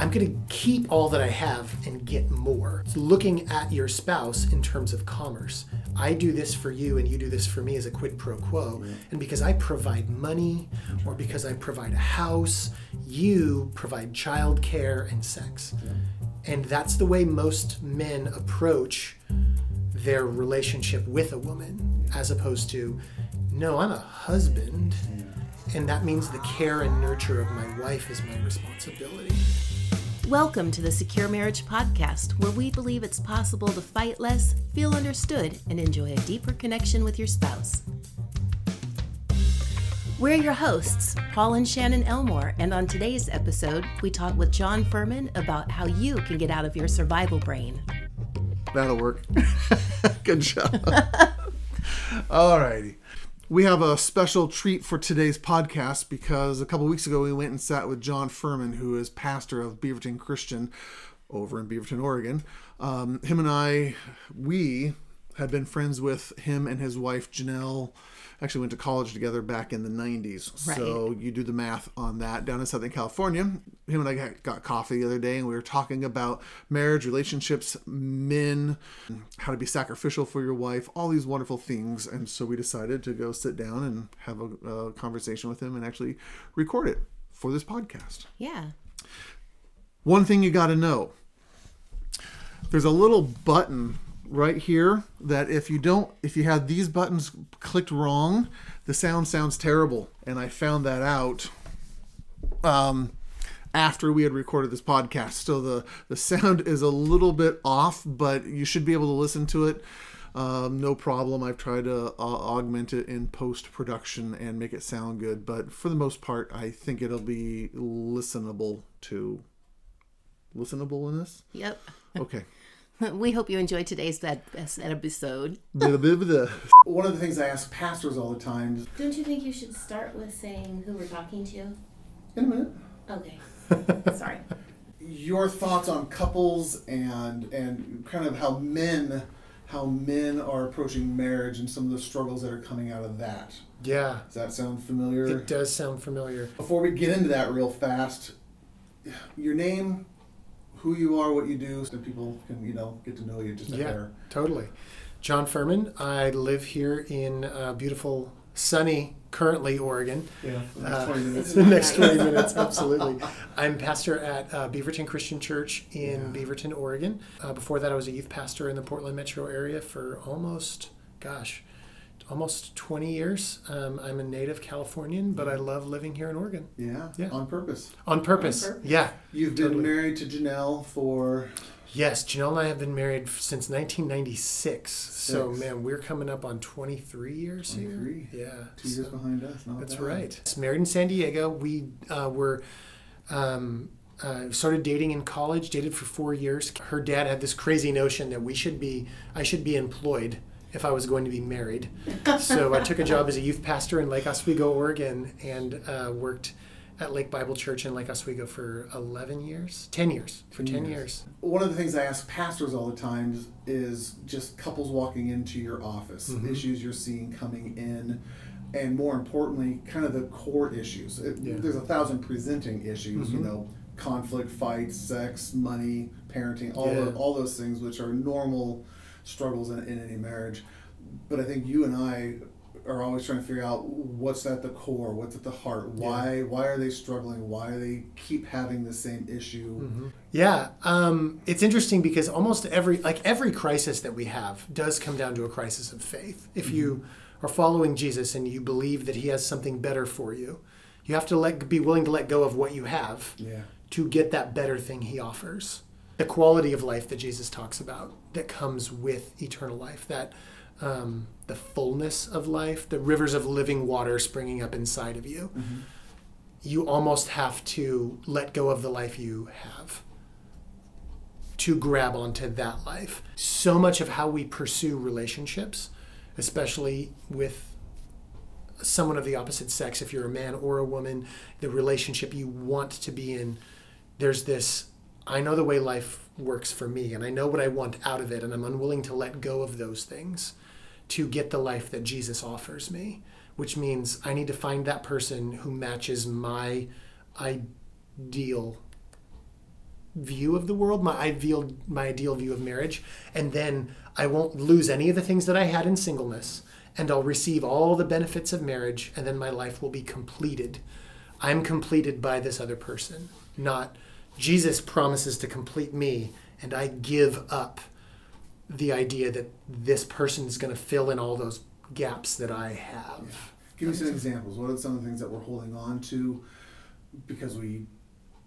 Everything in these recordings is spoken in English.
I'm going to keep all that I have and get more. It's looking at your spouse in terms of commerce. I do this for you and you do this for me as a quid pro quo. And because I provide money or because I provide a house, you provide childcare and sex. And that's the way most men approach their relationship with a woman as opposed to, no, I'm a husband. And that means the care and nurture of my wife is my responsibility. Welcome to the Secure Marriage Podcast, where we believe it's possible to fight less, feel understood, and enjoy a deeper connection with your spouse. We're your hosts, Paul and Shannon Elmore, and on today's episode, we talk with John Furman about how you can get out of your survival brain. That'll work. Good job. All righty. We have a special treat for today's podcast because a couple weeks ago we went and sat with John Furman, who is pastor of Beaverton Christian over in Beaverton, Oregon. Um, him and I, we had been friends with him and his wife Janelle. Actually, went to college together back in the 90s. Right. So you do the math on that. Down in Southern California, him and I got, got coffee the other day and we were talking about marriage, relationships, men, how to be sacrificial for your wife, all these wonderful things. And so we decided to go sit down and have a, a conversation with him and actually record it for this podcast. Yeah. One thing you got to know there's a little button right here that if you don't if you have these buttons clicked wrong the sound sounds terrible. And i found that out um after we had recorded this podcast. So the the sound is a little bit off but you should be able to listen to it. Um, no problem. I've tried to uh, augment it in post production and make it sound good but for the most part i think it'll be listenable to listenable in this? Yep. okay We hope you enjoyed today's ed- episode. Bit of- bit of the- One of the things I ask pastors all the time is, Don't you think you should start with saying who we're talking to? in a minute, Okay. Sorry. your thoughts on couples and and kind of how men how men are approaching marriage and some of the struggles that are coming out of that. Yeah, Does that sound familiar? it does sound familiar. Before we get into that real fast, your name, who you are, what you do, so people can you know get to know you just Yeah, hair. totally. John Furman. I live here in uh, beautiful, sunny, currently Oregon. Yeah, the next Uh, 20 minutes. the next 20 minutes, absolutely. I'm pastor at uh, Beaverton Christian Church in Yeah. Beaverton, Oregon. Uh, before that, I was a youth pastor in the Portland metro area for almost, gosh, almost 20 years. Um, I'm a native Californian, but I love living here in Oregon Yeah, Yeah. on purpose. on purpose. purpose. Yeah. You've been married to Janelle for Yes, Janelle and I have been married since 1996. So, man, we're coming up on 23 years 23. here. Yeah. two years behind us. Not That's bad. right. It's married in San Diego. We uh, were um, uh, started dating in college. Dated for four years. Her dad had this crazy notion that we should be, I should be employed if I was going to be married. so I took a job as a youth pastor in Lake Oswego, Oregon, and uh, worked at Lake Bible Church in Lake Oswego for 11 years, 10 years, for 10 years. One of the things I ask pastors all the time is, just couples walking into your office, Mhm. issues you're seeing coming in, and more importantly, kind of the core issues. It, Yeah. There's a thousand presenting issues, you Mhm. know, conflict, fights, sex, money, parenting, all Yeah. the, all those things which are normal struggles in, in any marriage. But I think you and I are always trying to figure out what's at the core, what's at the heart. Why why are they struggling? Why they keep having the same issue? Yeah, um, it's interesting because almost every like every crisis that we have does come down to a crisis of faith. If you are following Jesus and you believe that He has something better for you, you have to let be willing to let go of what you have Yeah. to get that better thing He offers. The quality of life that Jesus talks about that comes with eternal life, that um, the fullness of life, the rivers of living water springing up inside of you. You almost have to let go of the life you have to grab onto that life. So much of how we pursue relationships, especially with someone of the opposite sex, if you're a man or a woman, the relationship you want to be in, there's this I know the way life works for me and I know what I want out of it, and I'm unwilling to let go of those things to get the life that Jesus offers me, which means I need to find that person who matches my ideal view of the world, my ideal my ideal view of marriage, and then I won't lose any of the things that I had in singleness, and I'll receive all the benefits of marriage, and then my life will be completed. I'm completed by this other person, not Jesus promises to complete me, and I give up the idea that this person is going to fill in all those gaps that I have. Give me some examples. What are some of the things that we're holding on to because we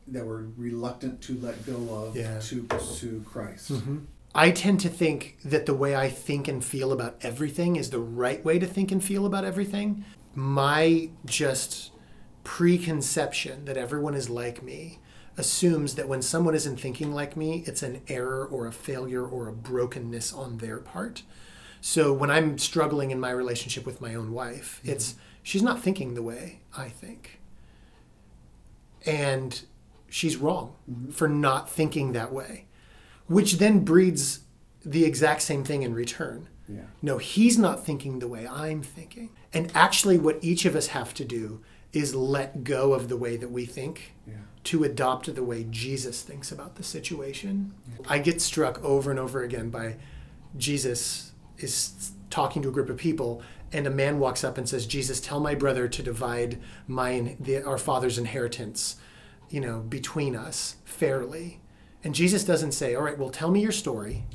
that we're reluctant to let go of Yeah. to pursue Christ? Mm-hmm. I tend to think that the way I think and feel about everything is the right way to think and feel about everything. My just preconception that everyone is like me assumes that when someone isn't thinking like me, it's an error or a failure or a brokenness on their part. So when I'm struggling in my relationship with my own wife, mm-hmm. it's she's not thinking the way I think. And she's wrong mm-hmm. for not thinking that way, which then breeds the exact same thing in return. Yeah. No, he's not thinking the way I'm thinking. And actually, what each of us have to do is let go of the way that we think Yeah. to adopt the way Jesus thinks about the situation. I get struck over and over again by Jesus is talking to a group of people and a man walks up and says, "Jesus, tell my brother to divide mine the, our father's inheritance, you know, between us fairly." And Jesus doesn't say, "All right, well, tell me your story."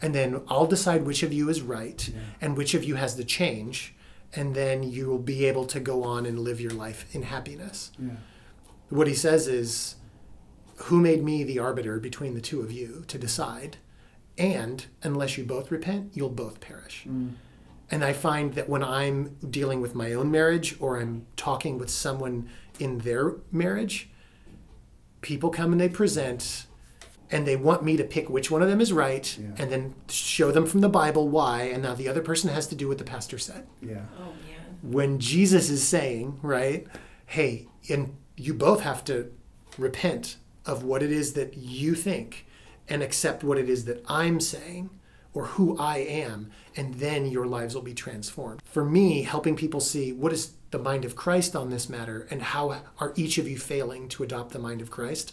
And then I'll decide which of you is right and which of you has the change, and then you will be able to go on and live your life in happiness. Yeah. what he says is who made me the arbiter between the two of you to decide? And unless you both repent you'll both perish. Mm. And i find that when i'm dealing with my own marriage or i'm talking with someone in their marriage people come and they present and they want me to pick which one of them is right Yeah. and then show them from the bible why and now the other person has to do what the pastor said Yeah. Oh man. when Jesus is saying, right, hey, and you both have to repent of what it is that you think and accept what it is that I'm saying or who I am, and then your lives will be transformed. For me, helping people see what is the mind of Christ on this matter and how are each of you failing to adopt the mind of Christ,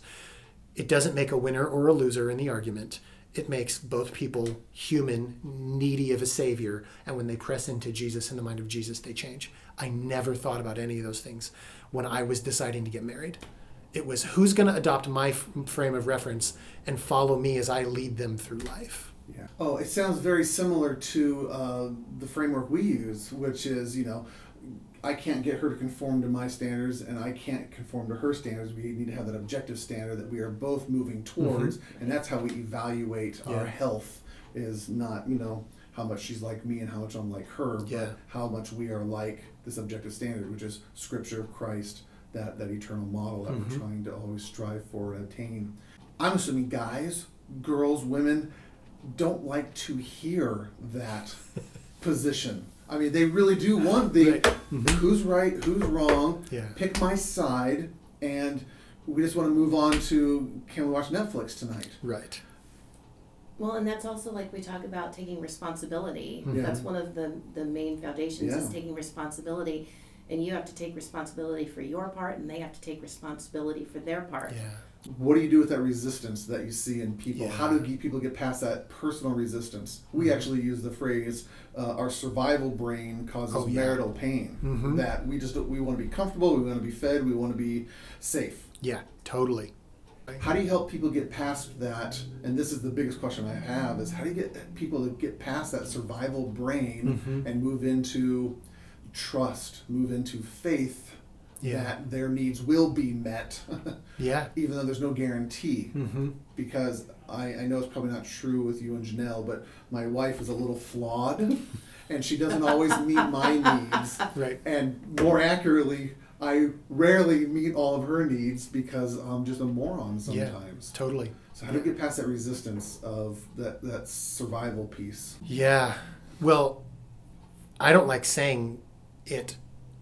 it doesn't make a winner or a loser in the argument. It makes both people human, needy of a savior, and when they press into Jesus and the mind of Jesus, they change. I never thought about any of those things when I was deciding to get married. It was who's going to adopt my f- frame of reference and follow me as I lead them through life. Yeah. Oh, it sounds very similar to uh, the framework we use, which is, you know, I can't get her to conform to my standards, and I can't conform to her standards. We need to have that objective standard that we are both moving mm-hmm. towards, and that's how we evaluate our health. Is not, you know, how much she's like me and how much I'm like her, Yeah. but how much we are like this objective standard, which is Scripture, Christ, that that eternal model that we're mm-hmm. trying to always strive for and attain. I'm assuming guys, girls, women don't like to hear that position. I mean, they really do want the Right. Mm-hmm. who's right, who's wrong, Yeah. pick my side, and we just want to move on to can we watch Netflix tonight? Right. Well, and that's also like we talk about taking responsibility. Mm-hmm. Yeah. That's one of the the main foundations is taking responsibility, and you have to take responsibility for your part, and they have to take responsibility for their part. Yeah. What do you do with that resistance that you see in people? Yeah. How do people get past that personal resistance? We actually use the phrase uh, our survival brain causes Oh, yeah. marital pain. Mhm. That we just we want to be comfortable, we want to be fed, we want to be safe. Yeah, totally. How do you help people get past that? And this is the biggest question I have: is how do you get people to get past that survival brain Mhm. and move into trust, move into faith Yeah. that their needs will be met, Yeah. even though there's no guarantee. Mm-hmm. Because I, I know it's probably not true with you and Janelle, but my wife is a little flawed, and she doesn't always meet my needs. Right. And more accurately, I rarely meet all of her needs because I'm just a moron sometimes. Yeah, Totally. So how do you get past that resistance of that, that survival piece? Yeah. Well, I don't like saying it,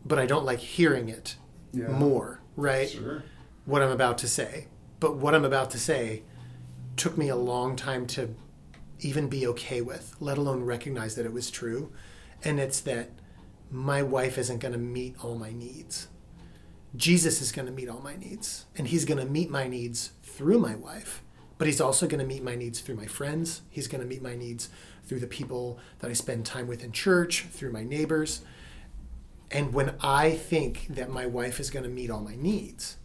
but I don't like hearing it Yeah. more, right? Sure. What I'm about to say. But what I'm about to say took me a long time to even be okay with, let alone recognize that it was true. And it's that my wife isn't going to meet all my needs. Jesus is going to meet all my needs. And he's going to meet my needs through my wife, but he's also going to meet my needs through my friends. He's going to meet my needs through the people that I spend time with in church, through my neighbors. And when I think that my wife is going to meet all my needs,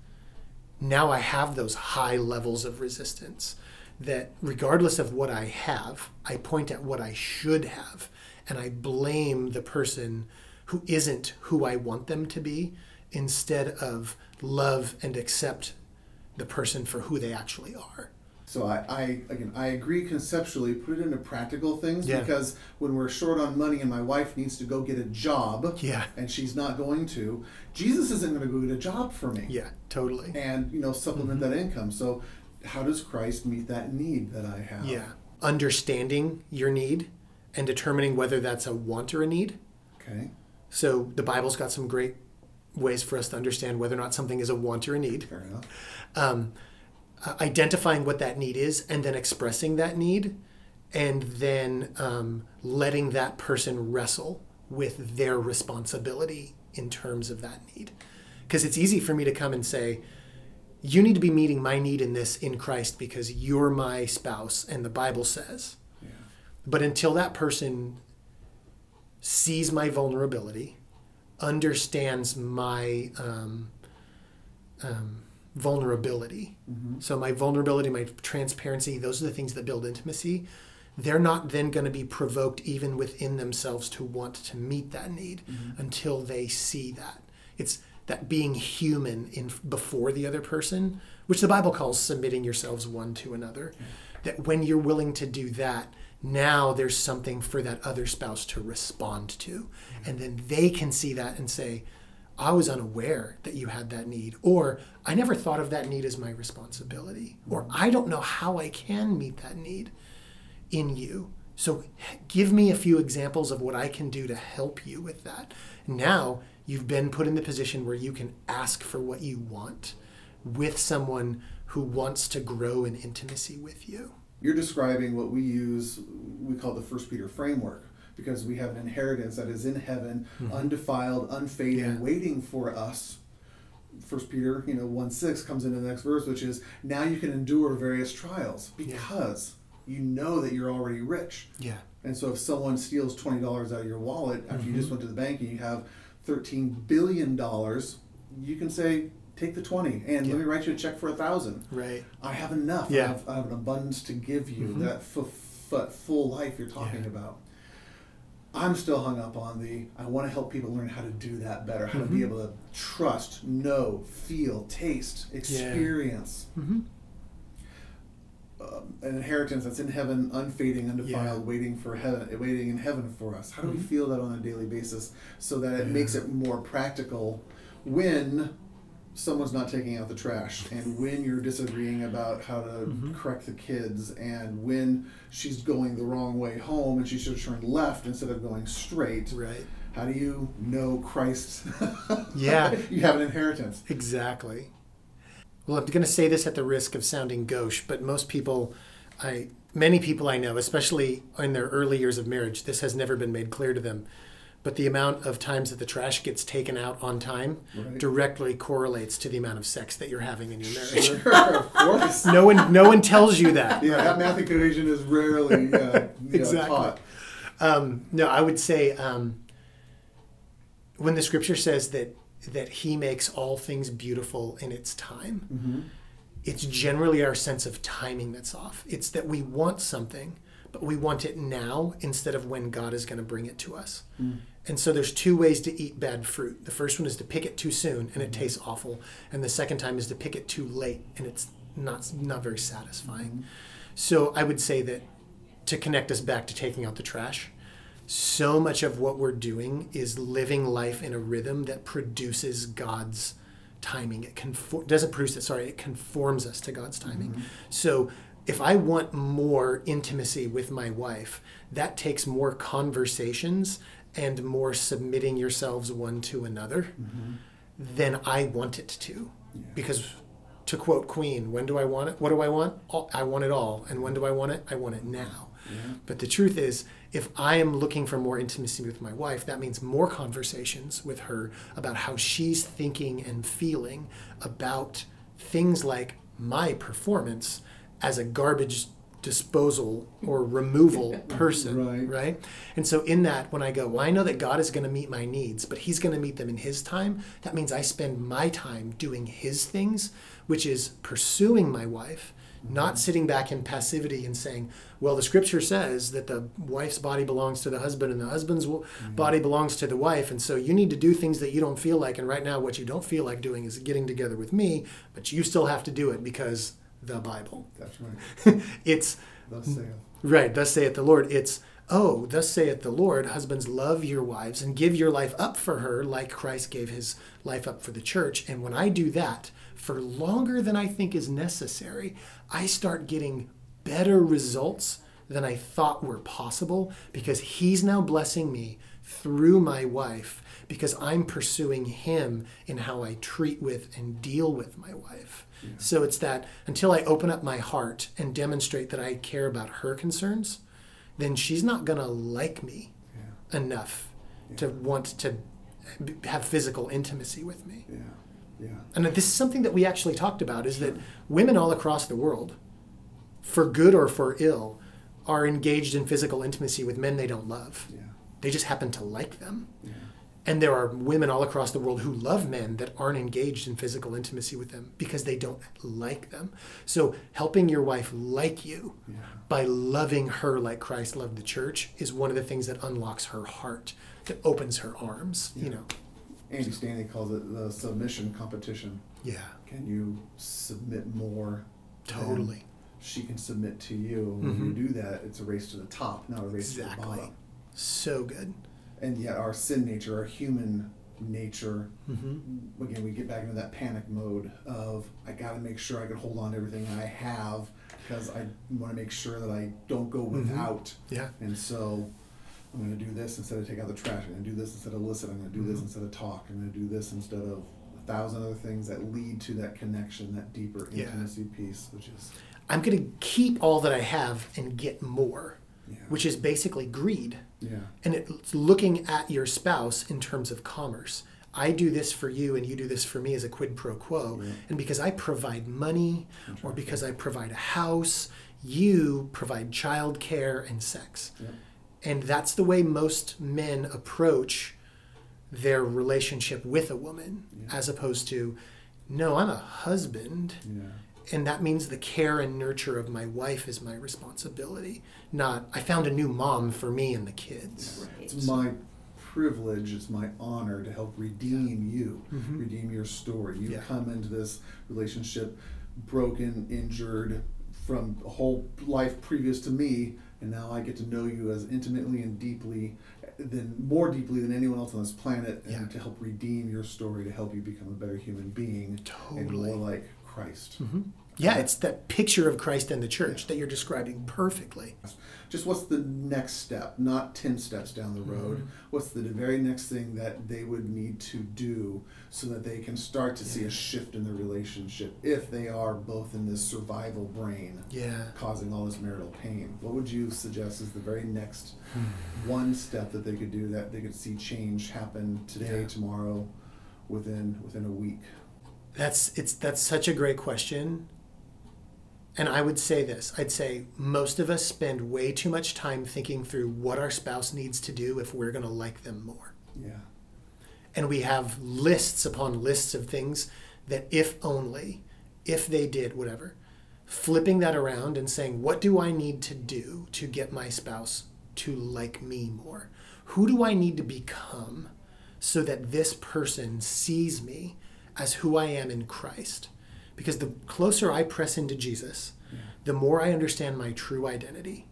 now I have those high levels of resistance that regardless of what I have, I point at what I should have and I blame the person who isn't who I want them to be instead of love and accept the person for who they actually are. So I, I again I agree conceptually. Put it into practical things Yeah. because when we're short on money and my wife needs to go get a job, Yeah. and she's not going to, Jesus isn't going to go get a job for me, Yeah, totally. and you know supplement Mm-hmm. that income. So how does Christ meet that need that I have? Yeah. Understanding your need and determining whether that's a want or a need. Okay. So the Bible's got some great ways for us to understand whether or not something is a want or a need. Fair enough. um, identifying what that need is and then expressing that need and then um, letting that person wrestle with their responsibility in terms of that need because it's easy for me to come and say you need to be meeting my need in this in christ because you're my spouse and the bible says Yeah. but until that person sees my vulnerability, understands my um, um, vulnerability, mm-hmm. so my vulnerability, my transparency, those are the things that build intimacy. They're not then going to be provoked even within themselves to want to meet that need mm-hmm. until they see that. It's that being human in before the other person, which the Bible calls submitting yourselves one to another. That when you're willing to do that, now there's something for that other spouse to respond to. And then they can see that and say, I was unaware that you had that need, or I never thought of that need as my responsibility, or I don't know how I can meet that need in you. So give me a few examples of what I can do to help you with that. Now you've been put in the position where you can ask for what you want with someone who wants to grow in intimacy with you. You're describing what we use, we call the First Peter framework, because we have an inheritance that is in heaven, undefiled, unfading, Mm-hmm. Yeah. waiting for us. First Peter, you know, one six comes into the next verse, which is now you can endure various trials because you know that you're already rich. Yeah. And so if someone steals twenty dollars out of your wallet after you Mm-hmm. just went to the bank and you have thirteen billion dollars, you can say, take the twenty and Yeah. let me write you a check for a thousand. Right. I have enough. Yeah. I, have, I have an abundance to give you. Mhm. That f- f- full life you're talking Yeah. about. I'm still hung up on the. I want to help people learn how to do that better. How to be Mhm. able to trust, know, feel, taste, experience. Mm-hmm. Um, an inheritance that's in heaven, unfading, undefiled, Yeah. waiting for heaven, waiting in heaven for us. How do we Mhm. feel that on a daily basis, so that it Yeah. makes it more practical when someone's not taking out the trash, and when you're disagreeing about how to Mhm. correct the kids, and when she's going the wrong way home and she should have turned left instead of going straight. Right. How do you know Christ? Yeah. you have an inheritance. Exactly. Well, I'm going to say this at the risk of sounding gauche, but most people, I many people I know, especially in their early years of marriage, this has never been made clear to them. But the amount of times that the trash gets taken out on time Right. directly correlates to the amount of sex that you're having in your marriage. Sure, of course. No one, no one tells you that. Yeah, that math equation is rarely uh, you know, taught. Um, no, I would say um, when the scripture says that that He makes all things beautiful in its time, Mm-hmm. it's generally our sense of timing that's off. It's that we want something, but we want it now instead of when God is going to bring it to us. Mm. And so there's two ways to eat bad fruit. The first one is to pick it too soon and it mm-hmm. tastes awful, and the second time is to pick it too late and it's not not very satisfying. Mm-hmm. So I would say that to connect us back to taking out the trash, so much of what we're doing is living life in a rhythm that produces God's timing. It conform, doesn't produce it, sorry, it conforms us to God's timing. Mm-hmm. So if I want more intimacy with my wife, that takes more conversations and more submitting yourselves one to another mm-hmm. than I want it to. Because to quote Queen, when do I want it? What do I want? All, I want it all. And when do I want it? I want it mm-hmm. now. But the truth is, if I am looking for more intimacy with my wife, that means more conversations with her about how she's thinking and feeling about things like my performance as a garbage disposal or removal person Right. right and so in that when i go well i know that god is going to meet my needs but he's going to meet them in his time that means i spend my time doing his things which is pursuing my wife not sitting back in passivity and saying well the scripture says that the wife's body belongs to the husband and the husband's w mm-hmm. body belongs to the wife and so you need to do things that you don't feel like and right now what you don't feel like doing is getting together with me but you still have to do it because the bible That's right. it's Thus saith. Right, thus saith the Lord. It's, oh, thus saith the Lord, husbands, love your wives and give your life up for her like Christ gave his life up for the church. And when I do that for longer than I think is necessary, I start getting better results than I thought were possible because he's now blessing me through my wife because I'm pursuing him in how I treat with and deal with my wife. So it's that until I open up my heart and demonstrate that I care about her concerns, then she's not going to like me enough to want to have physical intimacy with me. Yeah. Yeah. And this is something that we actually talked about is that women all across the world, for good or for ill, are engaged in physical intimacy with men they don't love. Yeah. They just happen to like them. Yeah. And there are women all across the world who love men that aren't engaged in physical intimacy with them because they don't like them. So helping your wife like you Yeah. by loving her like Christ loved the church is one of the things that unlocks her heart, that opens her arms, you know. Andy Stanley calls it the submission competition. Yeah, Can you submit more? totally. She can submit to you. When you mm-hmm. do that, it's a race to the top, not a race to the bottom. So good. And yet, our sin nature, our human nature, Mm-hmm. again, we get back into that panic mode of I got to make sure I can hold on to everything I have because I want to make sure that I don't go without. Yeah. And so I'm going to do this instead of take out the trash. I'm going to do this instead of listen. I'm going to do this instead of talk. I'm going to do this instead of a thousand other things that lead to that connection, that deeper Yeah. intimacy piece, which is I'm going to keep all that I have and get more, Yeah. which is basically greed. yeah, And it's looking at your spouse in terms of commerce. I do this for you and you do this for me as a quid pro quo. Yeah. And because I provide money or because I provide a house, you provide childcare and sex. yeah, And that's the way most men approach their relationship with a woman, Yeah. as opposed to, no, I'm a husband. Yeah, And that means the care and nurture of my wife is my responsibility, not I found a new mom for me and the kids. Right. It's my privilege, it's my honor to help redeem you, Mhm. redeem your story. You've Yeah. come into this relationship broken, injured from a whole life previous to me, and now I get to know you as intimately and deeply, than more deeply than anyone else on this planet, and Yeah. to help redeem your story, to help you become a better human being totally. and Totally. more like Christ. Yeah, it's that picture of Christ and the church that you're describing perfectly. just what's the next step not 10 steps down the road Mm-hmm. what's the very next thing that they would need to do so that they can start to see a shift in their relationship if they are both in this survival brain Yeah. causing all this marital pain what would you suggest is the very next Hmm. one step that they could do that they could see change happen today Yeah. tomorrow within within a week That's it's that's such a great question. And I would say this. I'd say most of us spend way too much time thinking through what our spouse needs to do if we're going to like them more. yeah And we have lists upon lists of things that if only, if they did whatever, flipping that around and saying, what do I need to do to get my spouse to like me more? Who do I need to become so that this person sees me as who I am in Christ? Because the closer I press into Jesus, the more I understand my true identity.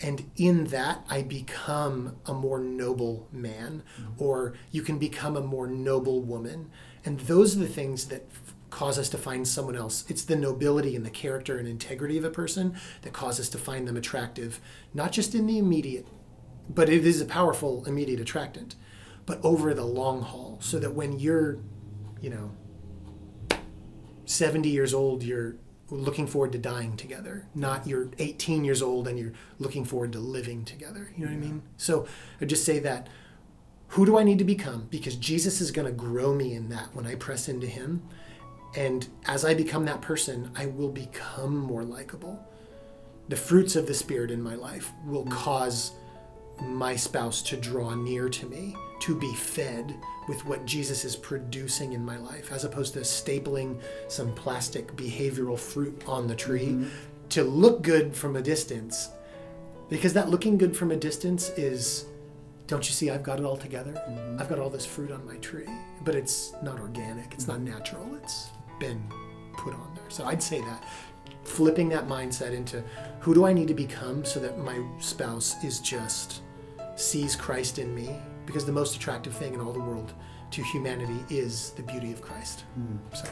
And in that, I become a more noble man, mm-hmm. or you can become a more noble woman. And those are the things that f- cause us to find someone else. It's the nobility and the character and integrity of a person that cause us to find them attractive, not just in the immediate, but it is a powerful immediate attractant, but over the long haul. So that when you're, you know, 70 years old, you're looking forward to dying together, not you're 18 years old and you're looking forward to living together. You know what I mean? So I just say that who do I need to become? Because Jesus is going to grow me in that when I press into Him. And as I become that person, I will become more likable. The fruits of the Spirit in my life will mm. cause my spouse to draw near to me, to be fed with what Jesus is producing in my life, as opposed to stapling some plastic behavioral fruit on the tree mm-hmm. to look good from a distance. Because that looking good from a distance is, don't you see, I've got it all together? Mm-hmm. I've got all this fruit on my tree, but it's not organic, it's not mm-hmm. natural, it's been put on there. So I'd say that. Flipping that mindset into who do I need to become so that my spouse is just sees Christ in me because the most attractive thing in all the world to humanity is the beauty of Christ. Hmm. So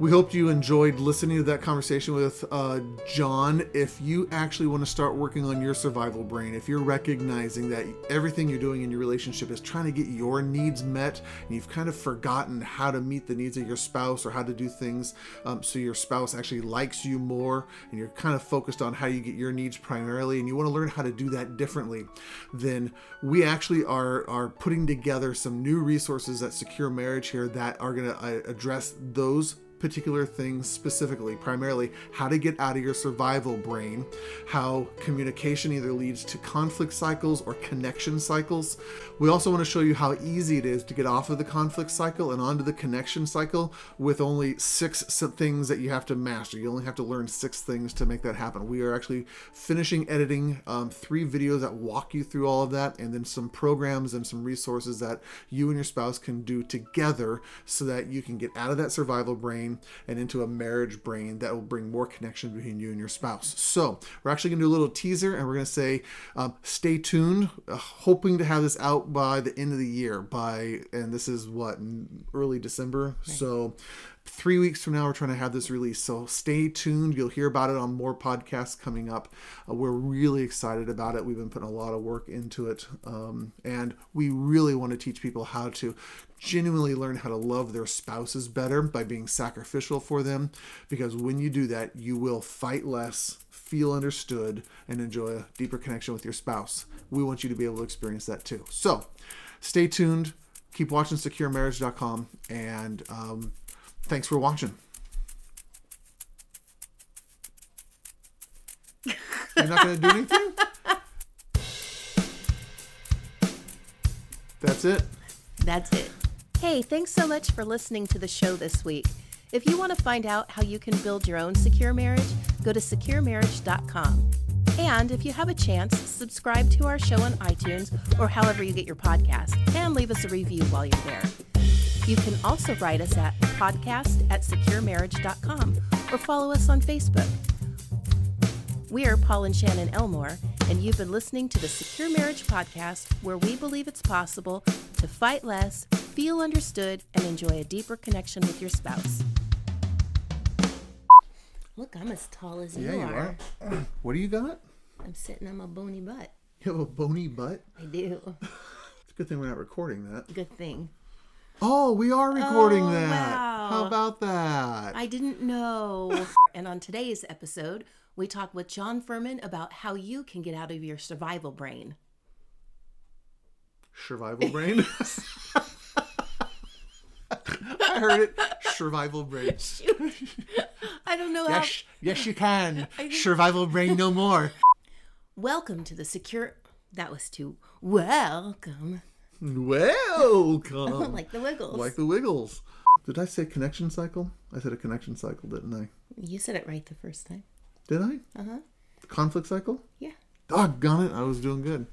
We hope you enjoyed listening to that conversation with uh, John. If you actually want to start working on your survival brain, if you're recognizing that everything you're doing in your relationship is trying to get your needs met, and you've kind of forgotten how to meet the needs of your spouse or how to do things um, so your spouse actually likes you more, and you're kind of focused on how you get your needs primarily, and you want to learn how to do that differently, then we actually are are putting together some new resources at Secure Marriage here that are going to uh, address those particular things specifically, primarily how to get out of your survival brain, how communication either leads to conflict cycles or connection cycles. We also want to show you how easy it is to get off of the conflict cycle and onto the connection cycle with only six things that you have to master. You only have to learn six things to make that happen. We are actually finishing editing um, three videos that walk you through all of that, and then some programs and some resources that you and your spouse can do together so that you can get out of that survival brain and into a marriage brain that will bring more connection between you and your spouse. So, we're actually going to do a little teaser and we're going to say, um, stay tuned, uh, hoping to have this out by the end of the year. By and this is what early December. So, three weeks from now we're trying to have this released so stay tuned you'll hear about it on more podcasts coming up uh, we're really excited about it we've been putting a lot of work into it um, and we really want to teach people how to genuinely learn how to love their spouses better by being sacrificial for them because when you do that you will fight less feel understood and enjoy a deeper connection with your spouse. We want you to be able to experience that too. So stay tuned. Keep watching securemarriage.com and um, thanks for watching. You're not going to do anything? That's it. That's it. Hey, thanks so much for listening to the show this week. If you want to find out how you can build your own secure marriage, go to securemarriage.com. And if you have a chance, subscribe to our show on iTunes or however you get your podcast and leave us a review while you're there. You can also write us at podcast at securemarriage.com or follow us on Facebook. We're Paul and Shannon Elmore, and you've been listening to the Secure Marriage Podcast, where we believe it's possible to fight less, feel understood, and enjoy a deeper connection with your spouse. Look, I'm as tall as you, yeah you are. are what do you got I'm sitting on my bony butt. you have a bony butt I do. it's a good thing we're not recording that Good thing. oh we are recording Oh, that wow. how about that I didn't know. and on today's episode, we talk with John Furman about how you can get out of your survival brain. survival brain i heard it survival brain I don't know how. yes yes you can survival brain no more Welcome to the secure. That was too welcome. welcome like the Wiggles. like the wiggles did i say connection cycle i said a connection cycle didn't i you said it right the first time. did i Uh huh. conflict cycle Yeah. doggone it i was doing good